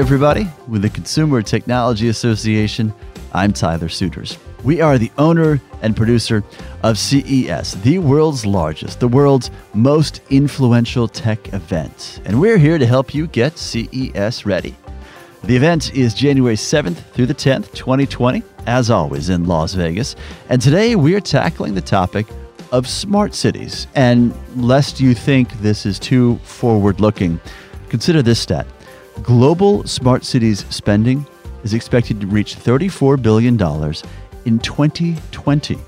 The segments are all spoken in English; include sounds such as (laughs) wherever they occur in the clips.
Everybody. With the Consumer Technology Association, I'm Tyler Suiters. We are the owner and producer of CES, the world's largest, the world's most influential tech event. And we're here to help you get CES ready. The event is January 7th through the 10th, 2020, as always in Las Vegas. And today we are tackling the topic of smart cities. And lest you think this is too forward looking, consider this stat global smart cities spending is expected to reach $34 billion in 2020.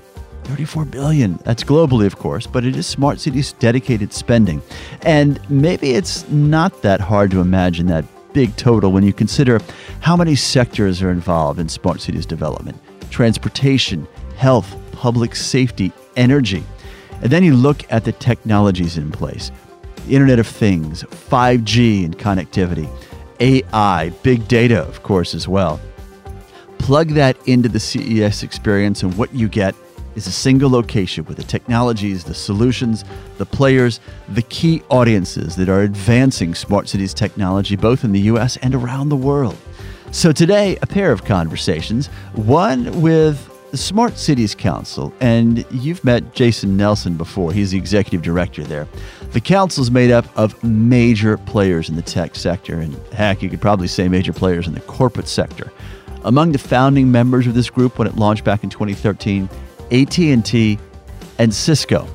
34 billion. That's globally, of course, but it is smart cities dedicated spending. And maybe it's not that hard to imagine that big total when you consider how many sectors are involved in smart cities development transportation, health, public safety, energy. And then you look at the technologies in place the Internet of Things, 5G and connectivity, AI, big data, of course, as well. Plug that into the CES experience, and what you get is a single location with the technologies, the solutions, the players, the key audiences that are advancing smart cities technology both in the US and around the world. So, today, a pair of conversations one with the Smart Cities Council, and you've met Jason Nelson before. He's the executive director there. The council is made up of major players in the tech sector, and heck, you could probably say major players in the corporate sector. Among the founding members of this group when it launched back in 2013, AT&T and Cisco.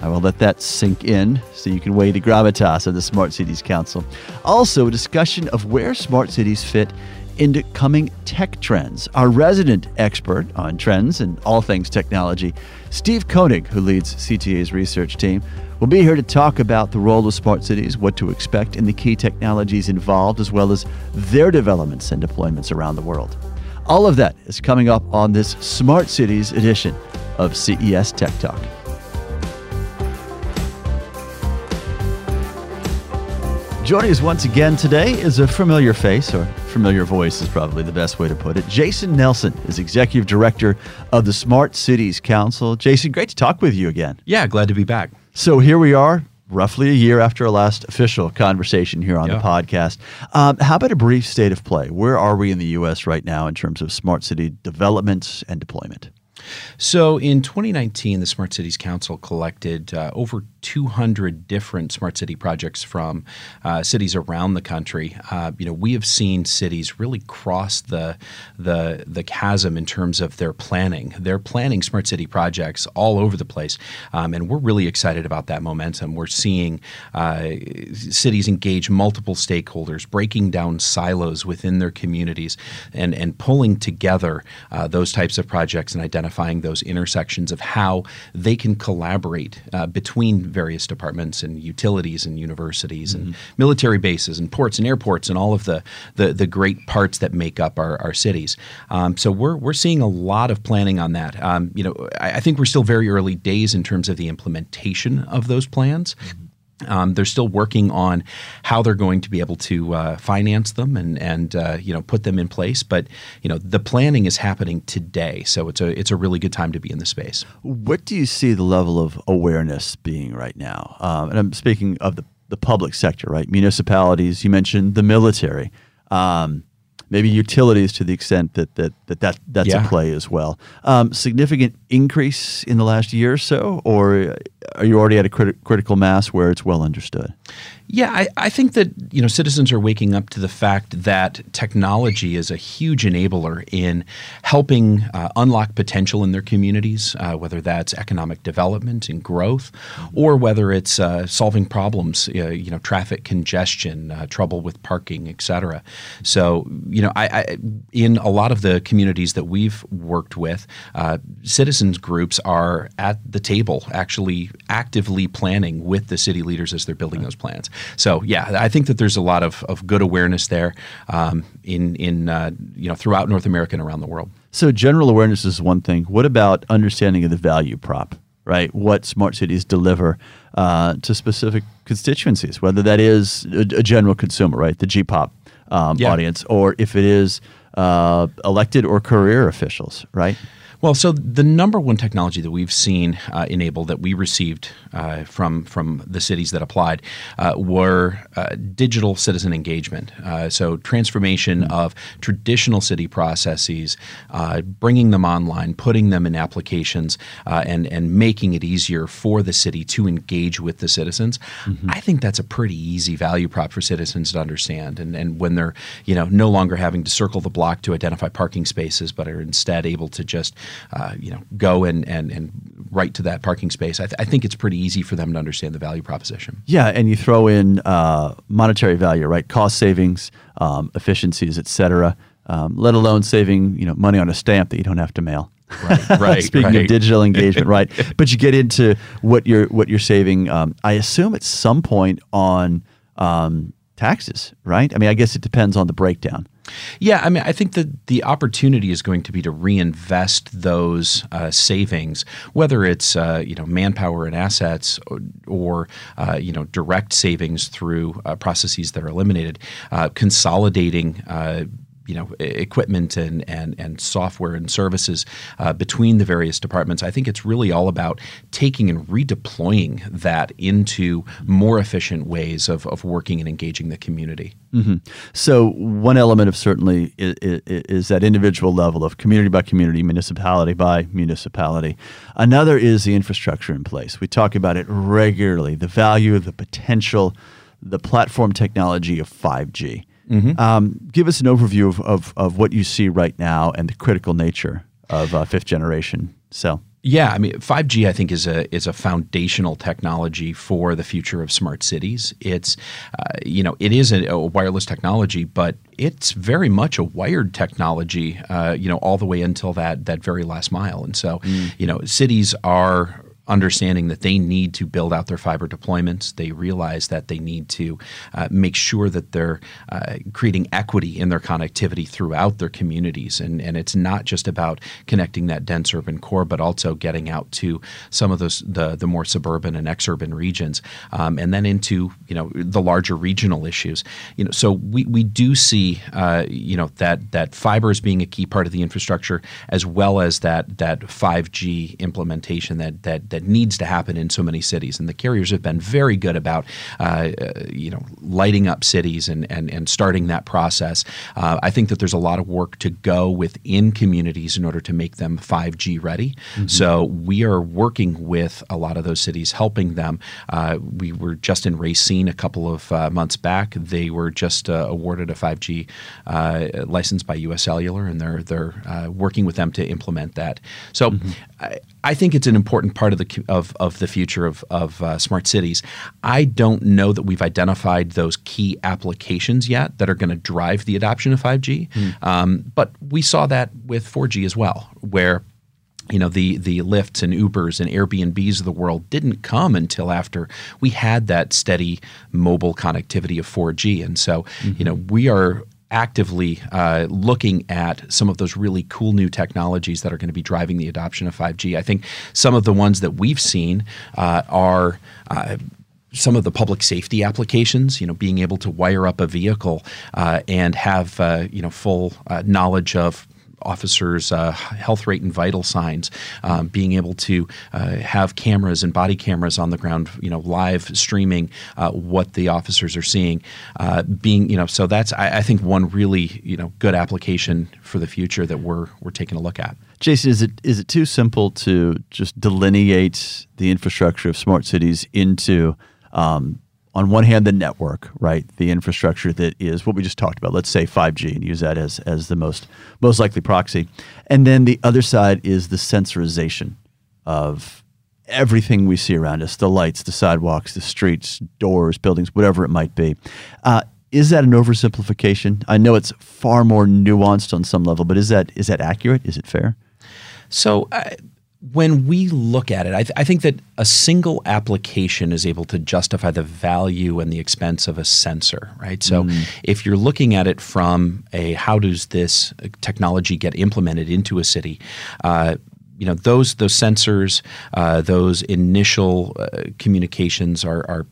I will let that sink in so you can weigh the gravitas of the Smart Cities Council. Also, a discussion of where smart cities fit into coming tech trends. Our resident expert on trends and all things technology, Steve Koenig, who leads CTA's research team, will be here to talk about the role of smart cities, what to expect, and the key technologies involved, as well as their developments and deployments around the world. All of that is coming up on this Smart Cities edition of CES Tech Talk. Joining us once again today is a familiar face, or familiar voice is probably the best way to put it. Jason Nelson is Executive Director of the Smart Cities Council. Jason, great to talk with you again. Yeah, glad to be back. So here we are, roughly a year after our last official conversation here on yeah. the podcast. Um, how about a brief state of play? Where are we in the U.S. right now in terms of smart city development and deployment? So in 2019, the Smart Cities Council collected uh, over 200 different smart city projects from uh, cities around the country. Uh, you know, we have seen cities really cross the the the chasm in terms of their planning. They're planning smart city projects all over the place, um, and we're really excited about that momentum. We're seeing uh, cities engage multiple stakeholders, breaking down silos within their communities, and and pulling together uh, those types of projects and identifying those intersections of how they can collaborate uh, between various departments and utilities and universities mm-hmm. and military bases and ports and airports and all of the the, the great parts that make up our, our cities. Um, so we're we're seeing a lot of planning on that. Um, you know, I, I, think we're still very early days in terms of the implementation of those plans. Mm-hmm. Um, they're still working on how they're going to be able to uh, finance them and and uh, you know put them in place. But you know the planning is happening today, so it's a it's a really good time to be in the space. What do you see the level of awareness being right now? Um, and I'm speaking of the the public sector, right? Municipalities. You mentioned the military. Um, maybe utilities to the extent that that, that, that that's yeah. a play as well. Um, significant increase in the last year or so, or are you already at a crit- critical mass where it's well understood? Yeah, I, I, think that you know citizens are waking up to the fact that technology is a huge enabler in helping uh, unlock potential in their communities, uh, whether that's economic development and growth, or whether it's uh, solving problems, uh, you know, traffic congestion, uh, trouble with parking, et cetera. So, you know, I, I, in a lot of the communities that we've worked with, uh, citizens groups are at the table, actually actively planning with the city leaders as they're building those plans. So yeah, I think that there's a lot of, of good awareness there um, in in uh, you know throughout North America and around the world. So general awareness is one thing. What about understanding of the value prop? Right, what smart cities deliver uh, to specific constituencies, whether that is a, a general consumer, right, the GPOP um, yeah. audience, or if it is uh, elected or career officials, right? Well, so the number one technology that we've seen uh, enabled that we received uh, from from the cities that applied uh, were uh, digital citizen engagement. Uh, so transformation mm-hmm. of traditional city processes, uh, bringing them online, putting them in applications, and and making it easier for the city to engage with the citizens. Mm-hmm. I think that's a pretty easy value prop for citizens to understand. And and when they're you know no longer having to circle the block to identify parking spaces, but are instead able to just uh, you know go and, and and right to that parking space. I, th- I, think it's pretty easy for them to understand the value proposition. Yeah, and you throw in uh, monetary value, right? Cost savings, um, efficiencies, et cetera. Um, let alone saving you know money on a stamp that you don't have to mail. Right, (laughs) right. Speaking right. of digital engagement, (laughs) right? But you get into what you're what you're saving. Um, I assume at some point on um, taxes, right? I mean, I guess it depends on the breakdown. Yeah, I mean, I think that the opportunity is going to be to reinvest those uh, savings, whether it's uh, you know manpower and assets, or, or uh, you know direct savings through uh, processes that are eliminated, uh, consolidating uh, you know equipment and and and software and services uh, between the various departments. I think it's really all about taking and redeploying that into more efficient ways of, of working and engaging the community. Mm-hmm. So one element of certainly is, is, is, that individual level of community by community, municipality by municipality. Another is the infrastructure in place. We talk about it regularly. The value, the potential, the platform technology of 5G. Mm-hmm. Um, give us an overview of, of, of, what you see right now and the critical nature of uh, fifth generation cell. Yeah, I mean, 5G I think is a is a foundational technology for the future of smart cities. It's uh, you know it is a, a, wireless technology, but it's very much a wired technology. Uh, you know, all the way until that that very last mile. And so, mm. you know, cities are understanding that they need to build out their fiber deployments. They realize that they need to uh, make sure that they're uh, creating equity in their connectivity throughout their communities. And, and it's not just about connecting that dense urban core, but also getting out to some of those the, the more suburban and exurban regions, um, and then into you know the larger regional issues. You know, so we, we do see uh, you know that that fiber is being a key part of the infrastructure, as well as that that 5G implementation that that, that that needs to happen in so many cities. And the carriers have been very good about, uh, uh, you know, lighting up cities and and, and starting that process. Uh, I think that there's a lot of work to go within communities in order to make them 5G ready. Mm-hmm. So we are working with a lot of those cities, helping them. Uh, we were just in Racine a couple of uh, months back. They were just uh, awarded a 5G license by U.S. Cellular, and they're they're working with them to implement that. So mm-hmm. I, I think it's an important part of the of, of the future of, of uh, smart cities. I don't know that we've identified those key applications yet that are going to drive the adoption of 5G. Mm. Um, but we saw that with 4G as well, where you know the the Lyfts and Ubers and Airbnbs of the world didn't come until after we had that steady mobile connectivity of 4G, and so mm-hmm. you know we are actively uh, looking at some of those really cool new technologies that are going to be driving the adoption of 5G. I think some of the ones that we've seen uh, are. Uh, some of the public safety applications, you know, being able to wire up a vehicle uh, and have uh, you know full uh, knowledge of officers' uh, health rate and vital signs, um, being able to uh, have cameras and body cameras on the ground, you know, live streaming uh, what the officers are seeing, uh, being, you know, so that's I, I, think one really you know good application for the future that we're we're taking a look at. Jason, is it is it too simple to just delineate the infrastructure of smart cities into um, on one hand the network, right, the infrastructure that is what we just talked about. Let's say 5G and use that as as the most most likely proxy, and then the other side is the sensorization of everything we see around us: the lights, the sidewalks, the streets, doors, buildings, whatever it might be. Uh, is that an oversimplification? I know it's far more nuanced on some level, but is that is that accurate? Is it fair? So. Uh, when we look at it, I, th- I, think that a single application is able to justify the value and the expense of a sensor, right? So mm. if you're looking at it from a how does this technology get implemented into a city, uh, you know those those sensors, uh, those initial uh, communications are, are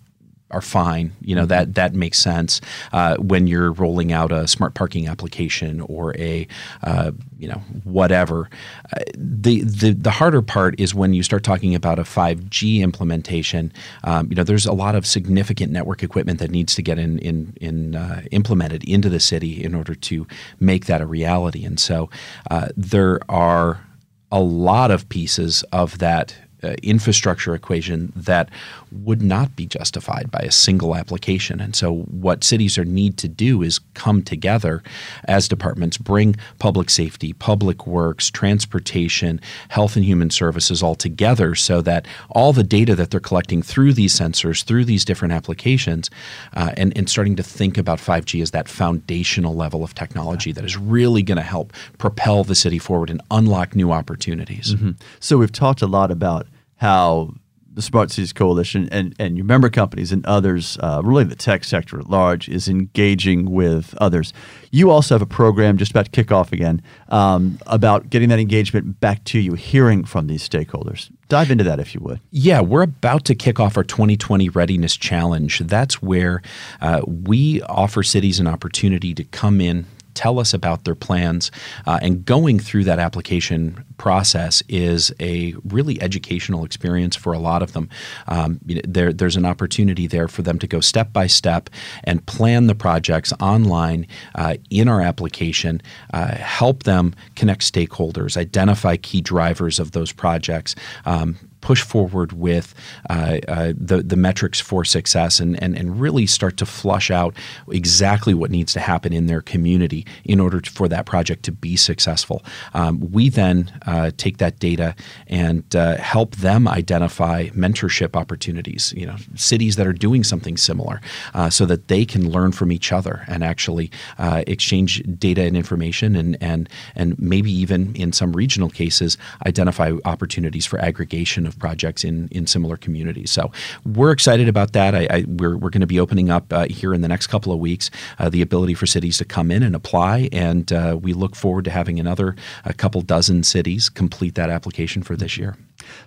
are fine. You know that that makes sense uh, when you're rolling out a smart parking application or a uh, you know whatever. Uh, the the the harder part is when you start talking about a 5G implementation. Um, you know, there's a lot of significant network equipment that needs to get in in, in uh, implemented into the city in order to make that a reality. And so uh, there are a lot of pieces of that infrastructure equation that would not be justified by a single application. And so, what cities are need to do is come together as departments, bring public safety, public works, transportation, health and human services all together, so that all the data that they're collecting through these sensors, through these different applications, uh, and, and starting to think about 5G as that foundational level of technology that is really going to help propel the city forward and unlock new opportunities. Mm-hmm. So, we've talked a lot about how the Smart Cities Coalition and, and your member companies and others, uh, really the tech sector at large, is engaging with others. You also have a program just about to kick off again um, about getting that engagement back to you, hearing from these stakeholders. Dive into that if you would. Yeah, we're about to kick off our 2020 Readiness Challenge. That's where uh, we offer cities an opportunity to come in tell us about their plans. Uh, and going through that application process is a really educational experience for a lot of them. Um, you know, there, there's an opportunity there for them to go step by step and plan the projects online uh, in our application, uh, help them connect stakeholders, identify key drivers of those projects. Um, push forward with uh, uh, the the metrics for success and, and and really start to flush out exactly what needs to happen in their community in order to, for that project to be successful. Um, we then uh, take that data and uh, help them identify mentorship opportunities. You know, cities that are doing something similar, uh, so that they can learn from each other and actually uh, exchange data and information and and and maybe even in some regional cases identify opportunities for aggregation of projects in in similar communities. So we're excited about that. I, I, we're we're going to be opening up uh, here in the next couple of weeks uh, the ability for cities to come in and apply, and uh, we look forward to having another a couple dozen cities complete that application for this year.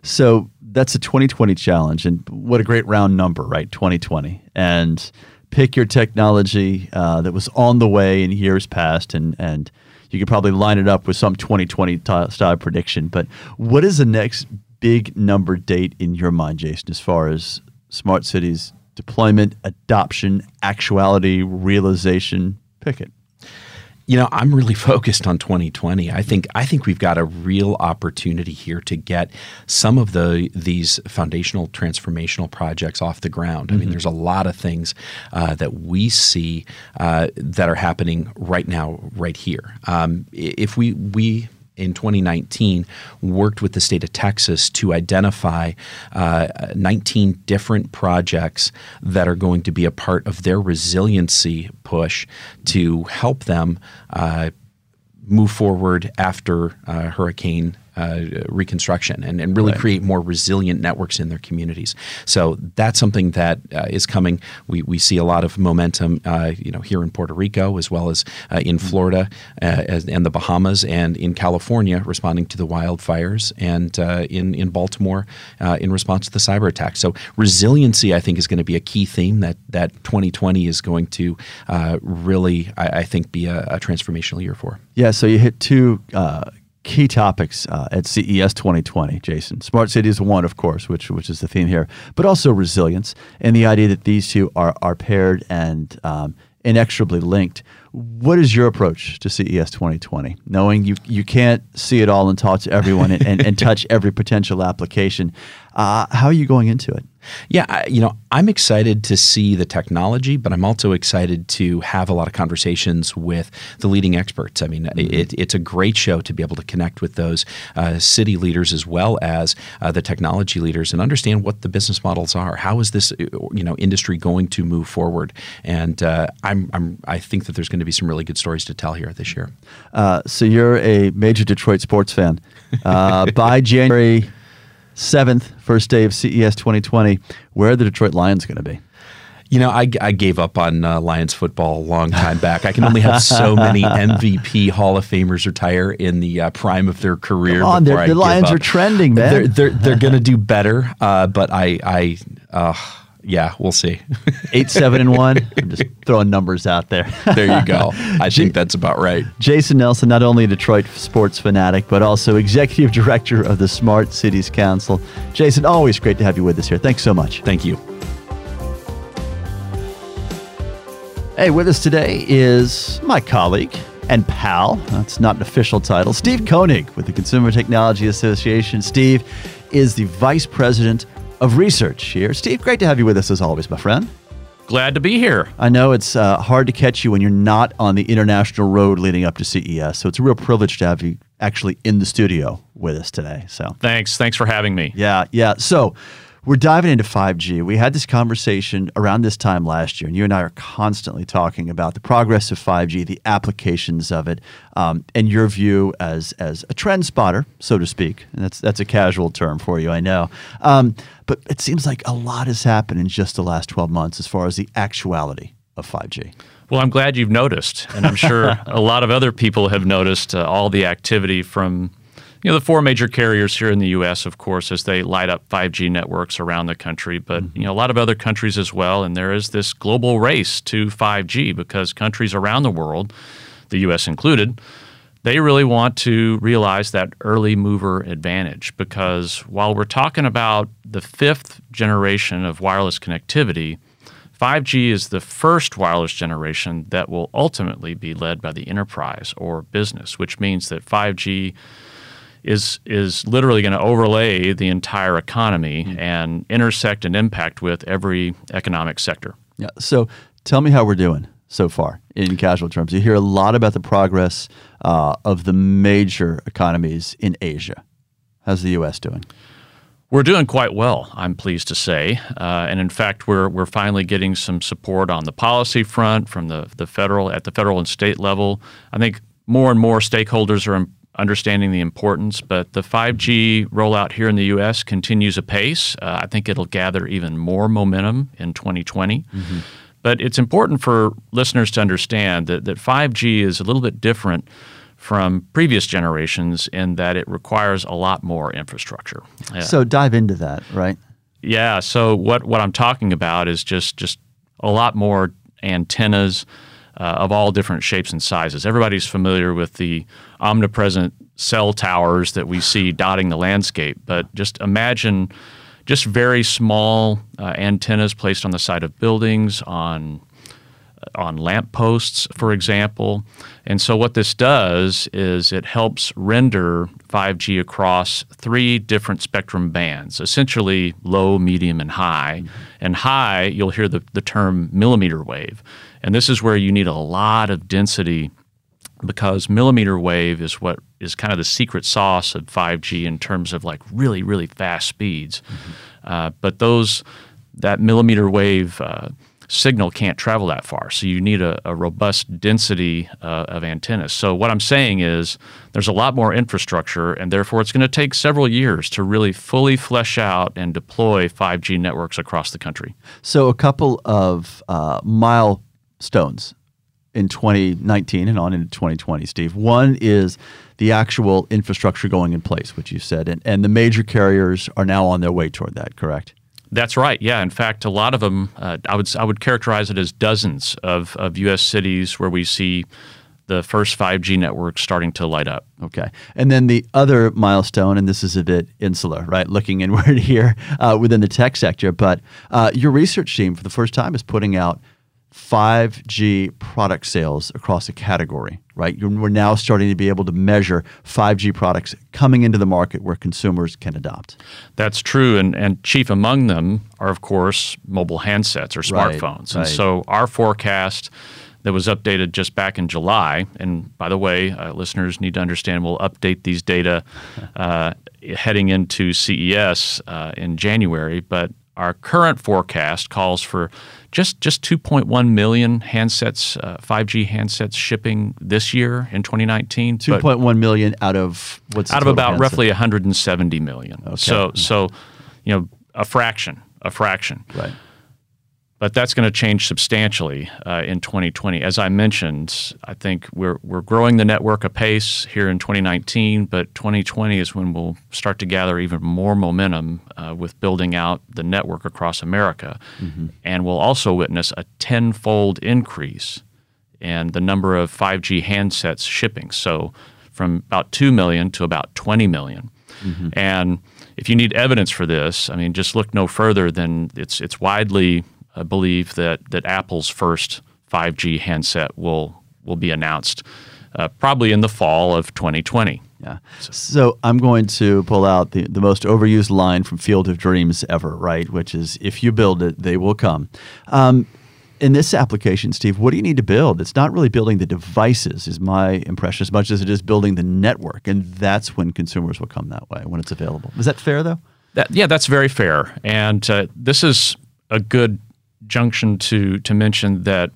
So that's a 2020 challenge, and what a great round number, right? 2020, and pick your technology uh, that was on the way in years past, and and you could probably line it up with some 2020 t- style prediction. But what is the next big number date in your mind, Jason, as far as smart cities deployment, adoption, actuality, realization? Pick it. You know, I'm really (laughs) focused on 2020. I think I think we've got a real opportunity here to get some of the these foundational transformational projects off the ground. Mm-hmm. I mean, mm-hmm. there's a lot of things uh, that we see uh, that are happening right now, right here. Um, if we we in 2019 worked with the state of Texas to identify uh, 19 different projects that are going to be a part of their resiliency push to help them uh, move forward after uh, Hurricane uh, reconstruction and, and really right. create more resilient networks in their communities. So that's something that uh, is coming. We, we see a lot of momentum, uh, you know, here in Puerto Rico as well as uh, in mm-hmm. Florida uh, and the Bahamas and in California, responding to the wildfires, and uh, in in Baltimore in response to the cyber attack. So resiliency, I think, is going to be a key theme that that 2020 is going to really, I, I, think, be a, a, transformational year for. Yeah. So you hit two key topics uh, at CES 2020, Jason. Smart city is one, of course, which which is the theme here, but also resilience and the idea that these two are are paired and um, inexorably linked. What is your approach to CES 2020? Knowing you you can't see it all and talk to everyone and, and, and touch every potential application, uh, how are you going into it? Yeah, I, you know, I'm excited to see the technology, but I'm also excited to have a lot of conversations with the leading experts. I mean, mm-hmm. it, it's a great show to be able to connect with those uh, city leaders as well as uh, the technology leaders and understand what the business models are. How is this, uh, you know, industry going to move forward? And uh, I'm, I'm, I think that there's going to be some really good stories to tell here this year. Uh, so you're a major Detroit sports fan. Uh, by (laughs) January 7th, first day of CES 2020. Where are the Detroit Lions going to be? You know, I, I gave up on uh, Lions football a long time back. I can only have so many (laughs) MVP Hall of Famers retire in the uh, prime of their career. Come on, the Lions are trending, man. They're they're, they're going to do better, uh, but I I uh, Yeah, we'll see. (laughs) Eight, seven, and one. I'm just throwing numbers out there. (laughs) there you go. I think that's about right. Jason Nelson, not only a Detroit sports fanatic, but also executive director of the Smart Cities Council. Jason, always great to have you with us here. Thanks so much. Thank you. Hey, with us today is my colleague and pal. That's not an official title. Steve Koenig with the Consumer Technology Association. Steve is the vice president of research here. Steve, great to have you with us as always, my friend. Glad to be here. I know it's uh, hard to catch you when you're not on the international road leading up to CES, so it's a real privilege to have you actually in the studio with us today. So thanks, thanks for having me. Yeah, yeah. So we're diving into 5G. We had this conversation around this time last year, and you and I are constantly talking about the progress of 5G, the applications of it, um, and your view as as a trend spotter, so to speak. And that's that's a casual term for you, I know. Um, but it seems like a lot has happened in just the last 12 months as far as the actuality of 5G. Well, I'm glad you've noticed, and I'm sure (laughs) a lot of other people have noticed uh, all the activity from you know, the four major carriers here in the U.S., of course, as they light up 5G networks around the country, but mm-hmm. you know, a lot of other countries as well. And there is this global race to 5G because countries around the world, the U.S. included, they really want to realize that early mover advantage because while we're talking about the fifth generation of wireless connectivity, 5G is the first wireless generation that will ultimately be led by the enterprise or business, which means that 5G is is literally going to overlay the entire economy mm-hmm. and intersect and impact with every economic sector. Yeah. So tell me how we're doing so far in casual terms. You hear a lot about the progress uh, of the major economies in Asia. How's the U.S. doing? We're doing quite well, I'm pleased to say, uh, and in fact, we're we're finally getting some support on the policy front from the the federal at the federal and state level. I think more and more stakeholders are understanding the importance. But the 5G rollout here in the U.S. continues apace. Uh, I think it'll gather even more momentum in 2020. Mm-hmm. But it's important for listeners to understand that, that 5G is a little bit different from previous generations in that it requires a lot more infrastructure. Yeah. So dive into that, right? Yeah. So what, what I'm talking about is just just a lot more antennas uh, of all different shapes and sizes. Everybody's familiar with the omnipresent cell towers that we see dotting the landscape, but just imagine just very small uh, antennas placed on the side of buildings, on uh, on lampposts, for example. And so, what this does is it helps render 5G across three different spectrum bands essentially low, medium, and high. Mm-hmm. And high, you'll hear the, the term millimeter wave. And this is where you need a lot of density because millimeter wave is what is kind of the secret sauce of 5G in terms of like really, really fast speeds. Mm-hmm. Uh, but those, that millimeter wave uh, signal can't travel that far. So you need a, a robust density uh, of antennas. So what I'm saying is there's a lot more infrastructure, and therefore it's going to take several years to really fully flesh out and deploy 5G networks across the country. So a couple of uh, mile stones in 2019 and on into 2020, Steve. One is the actual infrastructure going in place, which you said, and, and the major carriers are now on their way toward that, correct? That's right. Yeah. In fact, a lot of them, uh, I would I would characterize it as dozens of, of U.S. cities where we see the first 5G networks starting to light up. Okay. And then the other milestone, and this is a bit insular, right? Looking inward (laughs) here uh, within the tech sector, but uh, your research team for the first time is putting out 5G product sales across a category, right? We're now starting to be able to measure 5G products coming into the market where consumers can adopt. That's true. And, and chief among them are, of course, mobile handsets or smartphones. Right, and right. so our forecast that was updated just back in July, and by the way, uh, listeners need to understand we'll update these data (laughs) uh, heading into CES uh, in January, but our current forecast calls for just just 2.1 million handsets, uh, 5G handsets shipping this year in 2019. 2.1 million out of what's out of about handset? roughly 170 million. Okay. So so you know a fraction, a fraction. Right. But that's going to change substantially uh, in 2020. As I mentioned, I think we're we're growing the network apace here in 2019, but 2020 is when we'll start to gather even more momentum uh, with building out the network across America, mm-hmm. and we'll also witness a tenfold increase in the number of 5G handsets shipping. So, from about two million to about 20 million. Mm-hmm. and if you need evidence for this, I mean, just look no further than it's it's widely believe that that Apple's first 5G handset will will be announced uh, probably in the fall of 2020. Yeah. So. so, I'm going to pull out the, the most overused line from Field of Dreams ever, right? Which is if you build it, they will come. Um, in this application, Steve, what do you need to build? It's not really building the devices, is my impression, as much as it is building the network. And that's when consumers will come that way, when it's available. Is that fair, though? That, yeah, that's very fair. And uh, this is a good junction to to mention that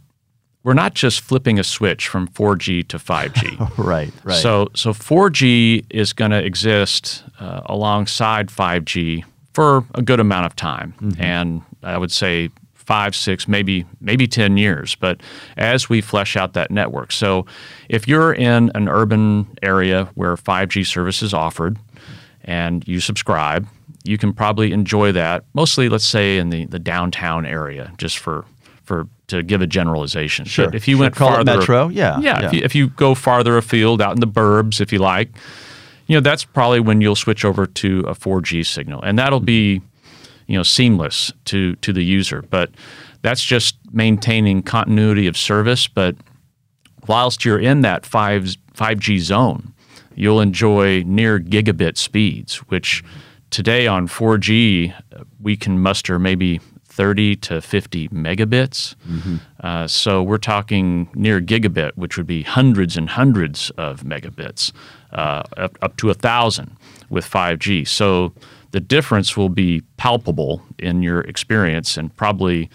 we're not just flipping a switch from 4G to 5G. (laughs) right, right. So so 4G is going to exist uh, alongside 5G for a good amount of time, mm-hmm. and I would say five, six, maybe maybe ten years. But as we flesh out that network, so if you're in an urban area where 5G service is offered, and you subscribe, you can probably enjoy that mostly, let's say, in the, the downtown area, just for for to give a generalization. Sure. But if you sure. went Call farther, metro, yeah, yeah. yeah. If, you, if you go farther afield, out in the burbs, if you like, you know that's probably when you'll switch over to a 4G signal, and that'll be you know seamless to to the user. But that's just maintaining continuity of service. But whilst you're in that five 5G zone, you'll enjoy near gigabit speeds, which today on 4G, we can muster maybe 30 to 50 megabits. Mm-hmm. Uh, so we're talking near gigabit, which would be hundreds and hundreds of megabits, uh, up, up, to a thousand with 5G. So the difference will be palpable in your experience, and probably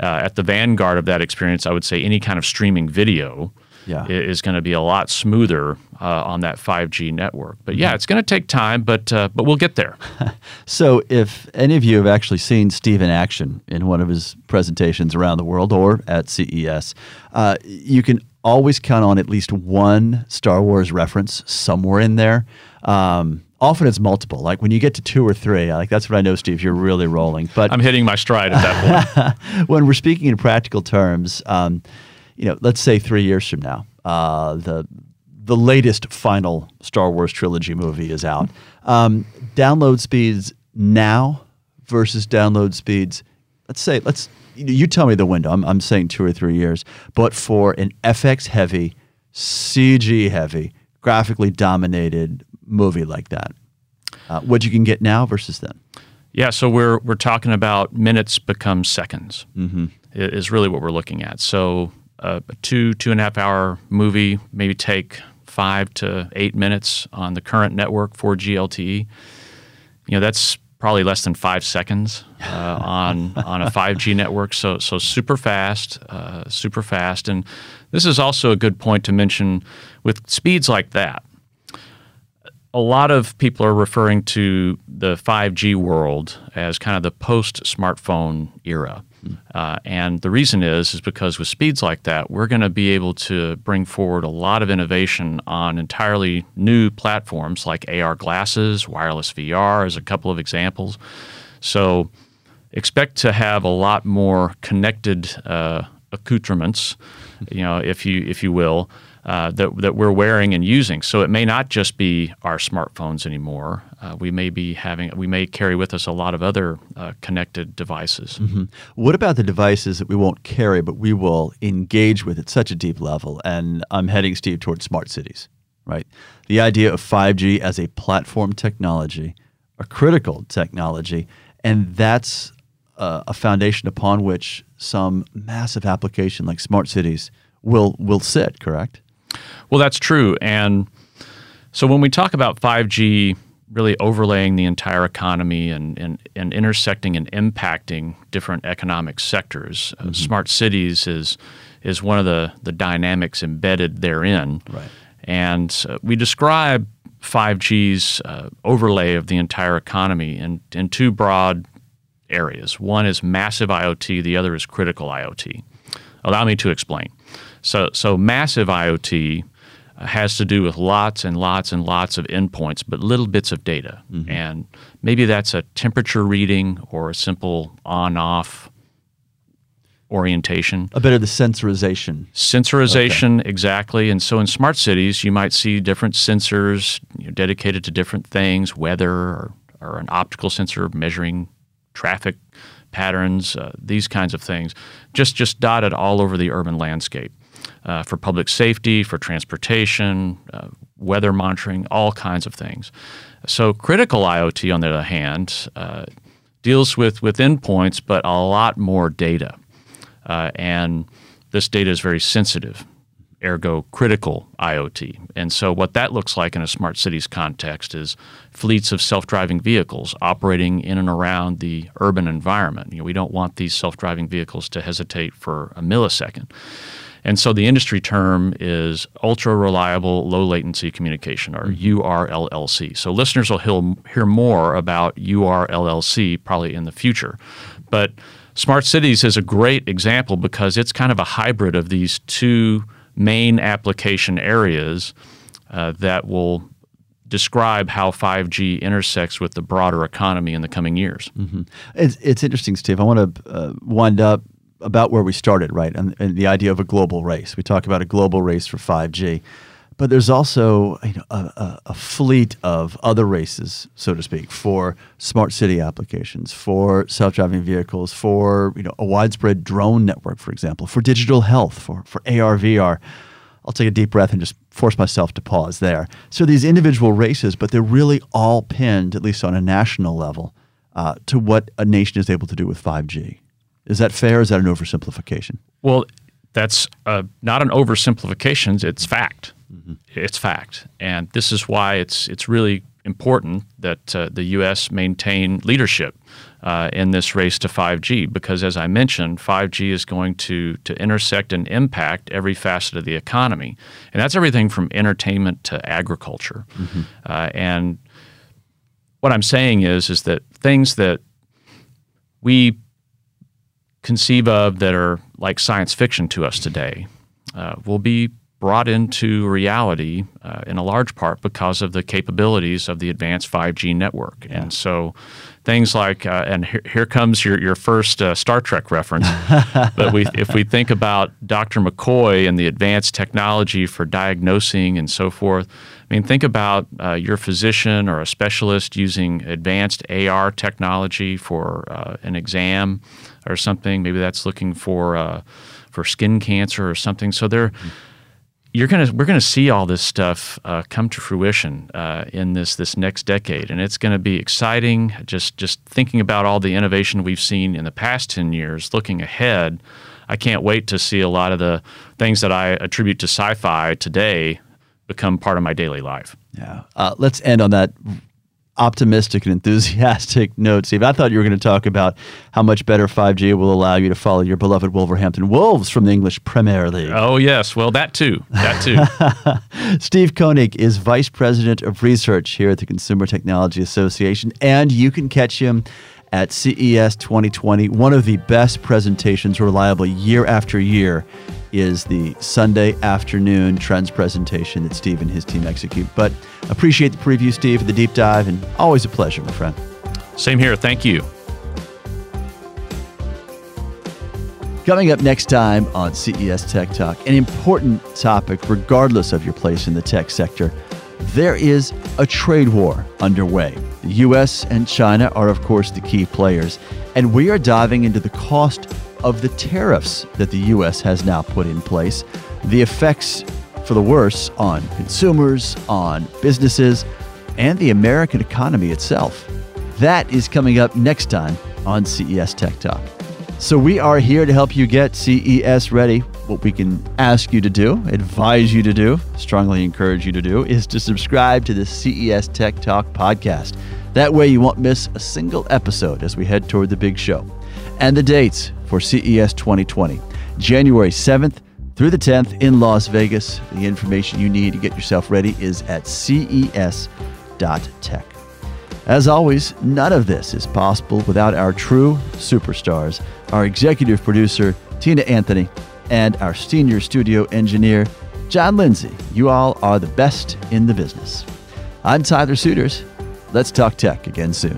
uh, at the vanguard of that experience, I would say any kind of streaming video yeah. is going to be a lot smoother uh, on that 5G network. But yeah, mm-hmm. it's going to take time, but uh, but we'll get there. (laughs) so, if any of you have actually seen Steve in action in one of his presentations around the world or at CES, uh, you can always count on at least one Star Wars reference somewhere in there. Um, often it's multiple. Like when you get to two or three, like that's what I know, Steve. You're really rolling. But I'm hitting my stride at that point. (laughs) when we're speaking in practical terms. Um, you know, let's say three years from now, uh, the the latest final Star Wars trilogy movie is out. Um, download speeds now versus download speeds. Let's say let's you tell me the window. I'm, I'm saying two or three years, but for an FX heavy, CG heavy, graphically dominated movie like that, uh, what you can get now versus then. Yeah, so we're we're talking about minutes become seconds. Mm-hmm. Is really what we're looking at. So a two two and a half hour movie maybe take five to eight minutes on the current network 4G LTE. You know that's probably less than five seconds uh, on (laughs) on a 5G network. So so super fast, uh, super fast. And this is also a good point to mention with speeds like that. A lot of people are referring to the 5G world as kind of the post smartphone era. Uh, and the reason is is because with speeds like that, we're going to be able to bring forward a lot of innovation on entirely new platforms like AR glasses, wireless VR, as a couple of examples. So expect to have a lot more connected uh, accoutrements, you know, if you if you will, uh, that, that we're wearing and using. So it may not just be our smartphones anymore. Uh, we may be having, we may carry with us a lot of other uh, connected devices. Mm-hmm. What about the devices that we won't carry, but we will engage with at such a deep level? And I'm heading, Steve, towards smart cities, right? The idea of 5G as a platform technology, a critical technology, and that's uh, a foundation upon which some massive application like smart cities will will sit. Correct? Well, that's true. And so when we talk about 5G really overlaying the entire economy and, and, and intersecting and impacting different economic sectors, uh, mm-hmm. uh, smart cities is, is one of the, the dynamics embedded therein. Right. And uh, we describe 5G's uh, overlay of the entire economy in, in two broad areas. One is massive IoT, the other is critical IoT. Allow me to explain. So, so massive IoT has to do with lots and lots and lots of endpoints, but little bits of data. Mm-hmm. And maybe that's a temperature reading or a simple on off orientation. A bit of the sensorization. Sensorization, okay. exactly. And so in smart cities, you might see different sensors you know, dedicated to different things, weather or, or, an optical sensor measuring traffic patterns, uh, these kinds of things, just, just dotted all over the urban landscape uh, for public safety, for transportation, uh, weather monitoring, all kinds of things. So critical IoT, on the other hand, uh, deals with, with endpoints, but a lot more data. Uh, and this data is very sensitive, ergo critical IoT. And so what that looks like in a smart cities context is fleets of self-driving vehicles operating in and around the urban environment. You know, we don't want these self-driving vehicles to hesitate for a millisecond. And so the industry term is ultra reliable low latency communication or mm-hmm. URLLC. So listeners will hear more about URLLC probably in the future. But Smart Cities is a great example because it's kind of a hybrid of these two main application areas uh, that will describe how 5G intersects with the broader economy in the coming years. Mm-hmm. It's, it's interesting, Steve. I want to uh, wind up about where we started, right? And, and, the idea of a global race. We talk about a global race for 5G, but there's also you know, a, a, fleet of other races, so to speak, for smart city applications, for self-driving vehicles, for you know a widespread drone network, for example, for digital health, for for AR, VR. I'll take a deep breath and just force myself to pause there. So these individual races, but they're really all pinned, at least on a national level, uh, to what a nation is able to do with 5G. Is that fair? is that an oversimplification? Well, that's uh, not an oversimplification. It's fact. Mm-hmm. It's fact, and this is why it's it's really important that uh, the U.S. maintain leadership uh, in this race to 5G because, as I mentioned, 5G is going to to intersect and impact every facet of the economy, and that's everything from entertainment to agriculture. Mm-hmm. Uh, and what I'm saying is is that things that we conceive of that are like science fiction to us today uh, will be brought into reality uh, in a large part because of the capabilities of the advanced 5G network. Yeah. And so things like, uh, and here, here, comes your, your first uh, Star Trek reference, (laughs) but we, if we think about Dr. McCoy and the advanced technology for diagnosing and so forth, I mean, think about uh, your physician or a specialist using advanced AR technology for uh, an exam or something. Maybe that's looking for uh, for skin cancer or something. So there, you're gonna we're gonna see all this stuff uh, come to fruition uh, in this this next decade, and it's to be exciting. Just just thinking about all the innovation we've seen in the past ten years, looking ahead. I can't wait to see a lot of the things that I attribute to sci-fi today become part of my daily life. Yeah. Uh, let's end on that optimistic and enthusiastic (laughs) note, Steve. I thought you were going to talk about how much better 5G will allow you to follow your beloved Wolverhampton Wolves from the English Premier League. Oh, yes. Well, that too. That too. (laughs) Steve Koenig is Vice President of Research here at the Consumer Technology Association, and you can catch him at CES 2020, one of the best presentations reliable year after year is the Sunday afternoon trends presentation that Steve and his team execute. But appreciate the preview, Steve, for the deep dive, and always a pleasure, my friend. Same here. Thank you. Coming up next time on CES Tech Talk, an important topic regardless of your place in the tech sector. There is a trade war underway. The US and China are, of course, the key players, and we are diving into the cost of the tariffs that the U.S. has now put in place, the effects for the worse on consumers, on businesses, and the American economy itself. That is coming up next time on CES Tech Talk. So, we are here to help you get CES ready. What we can ask you to do, advise you to do, strongly encourage you to do, is to subscribe to the CES Tech Talk podcast. That way, you won't miss a single episode as we head toward the big show. And the dates for CES 2020, January 7th through the 10th in Las Vegas. The information you need to get yourself ready is at ces.tech. As always, none of this is possible without our true superstars, our executive producer, Tina Anthony, and our senior studio engineer, John Lindsay. You all are the best in the business. I'm Tyler Suiters. Let's talk tech again soon.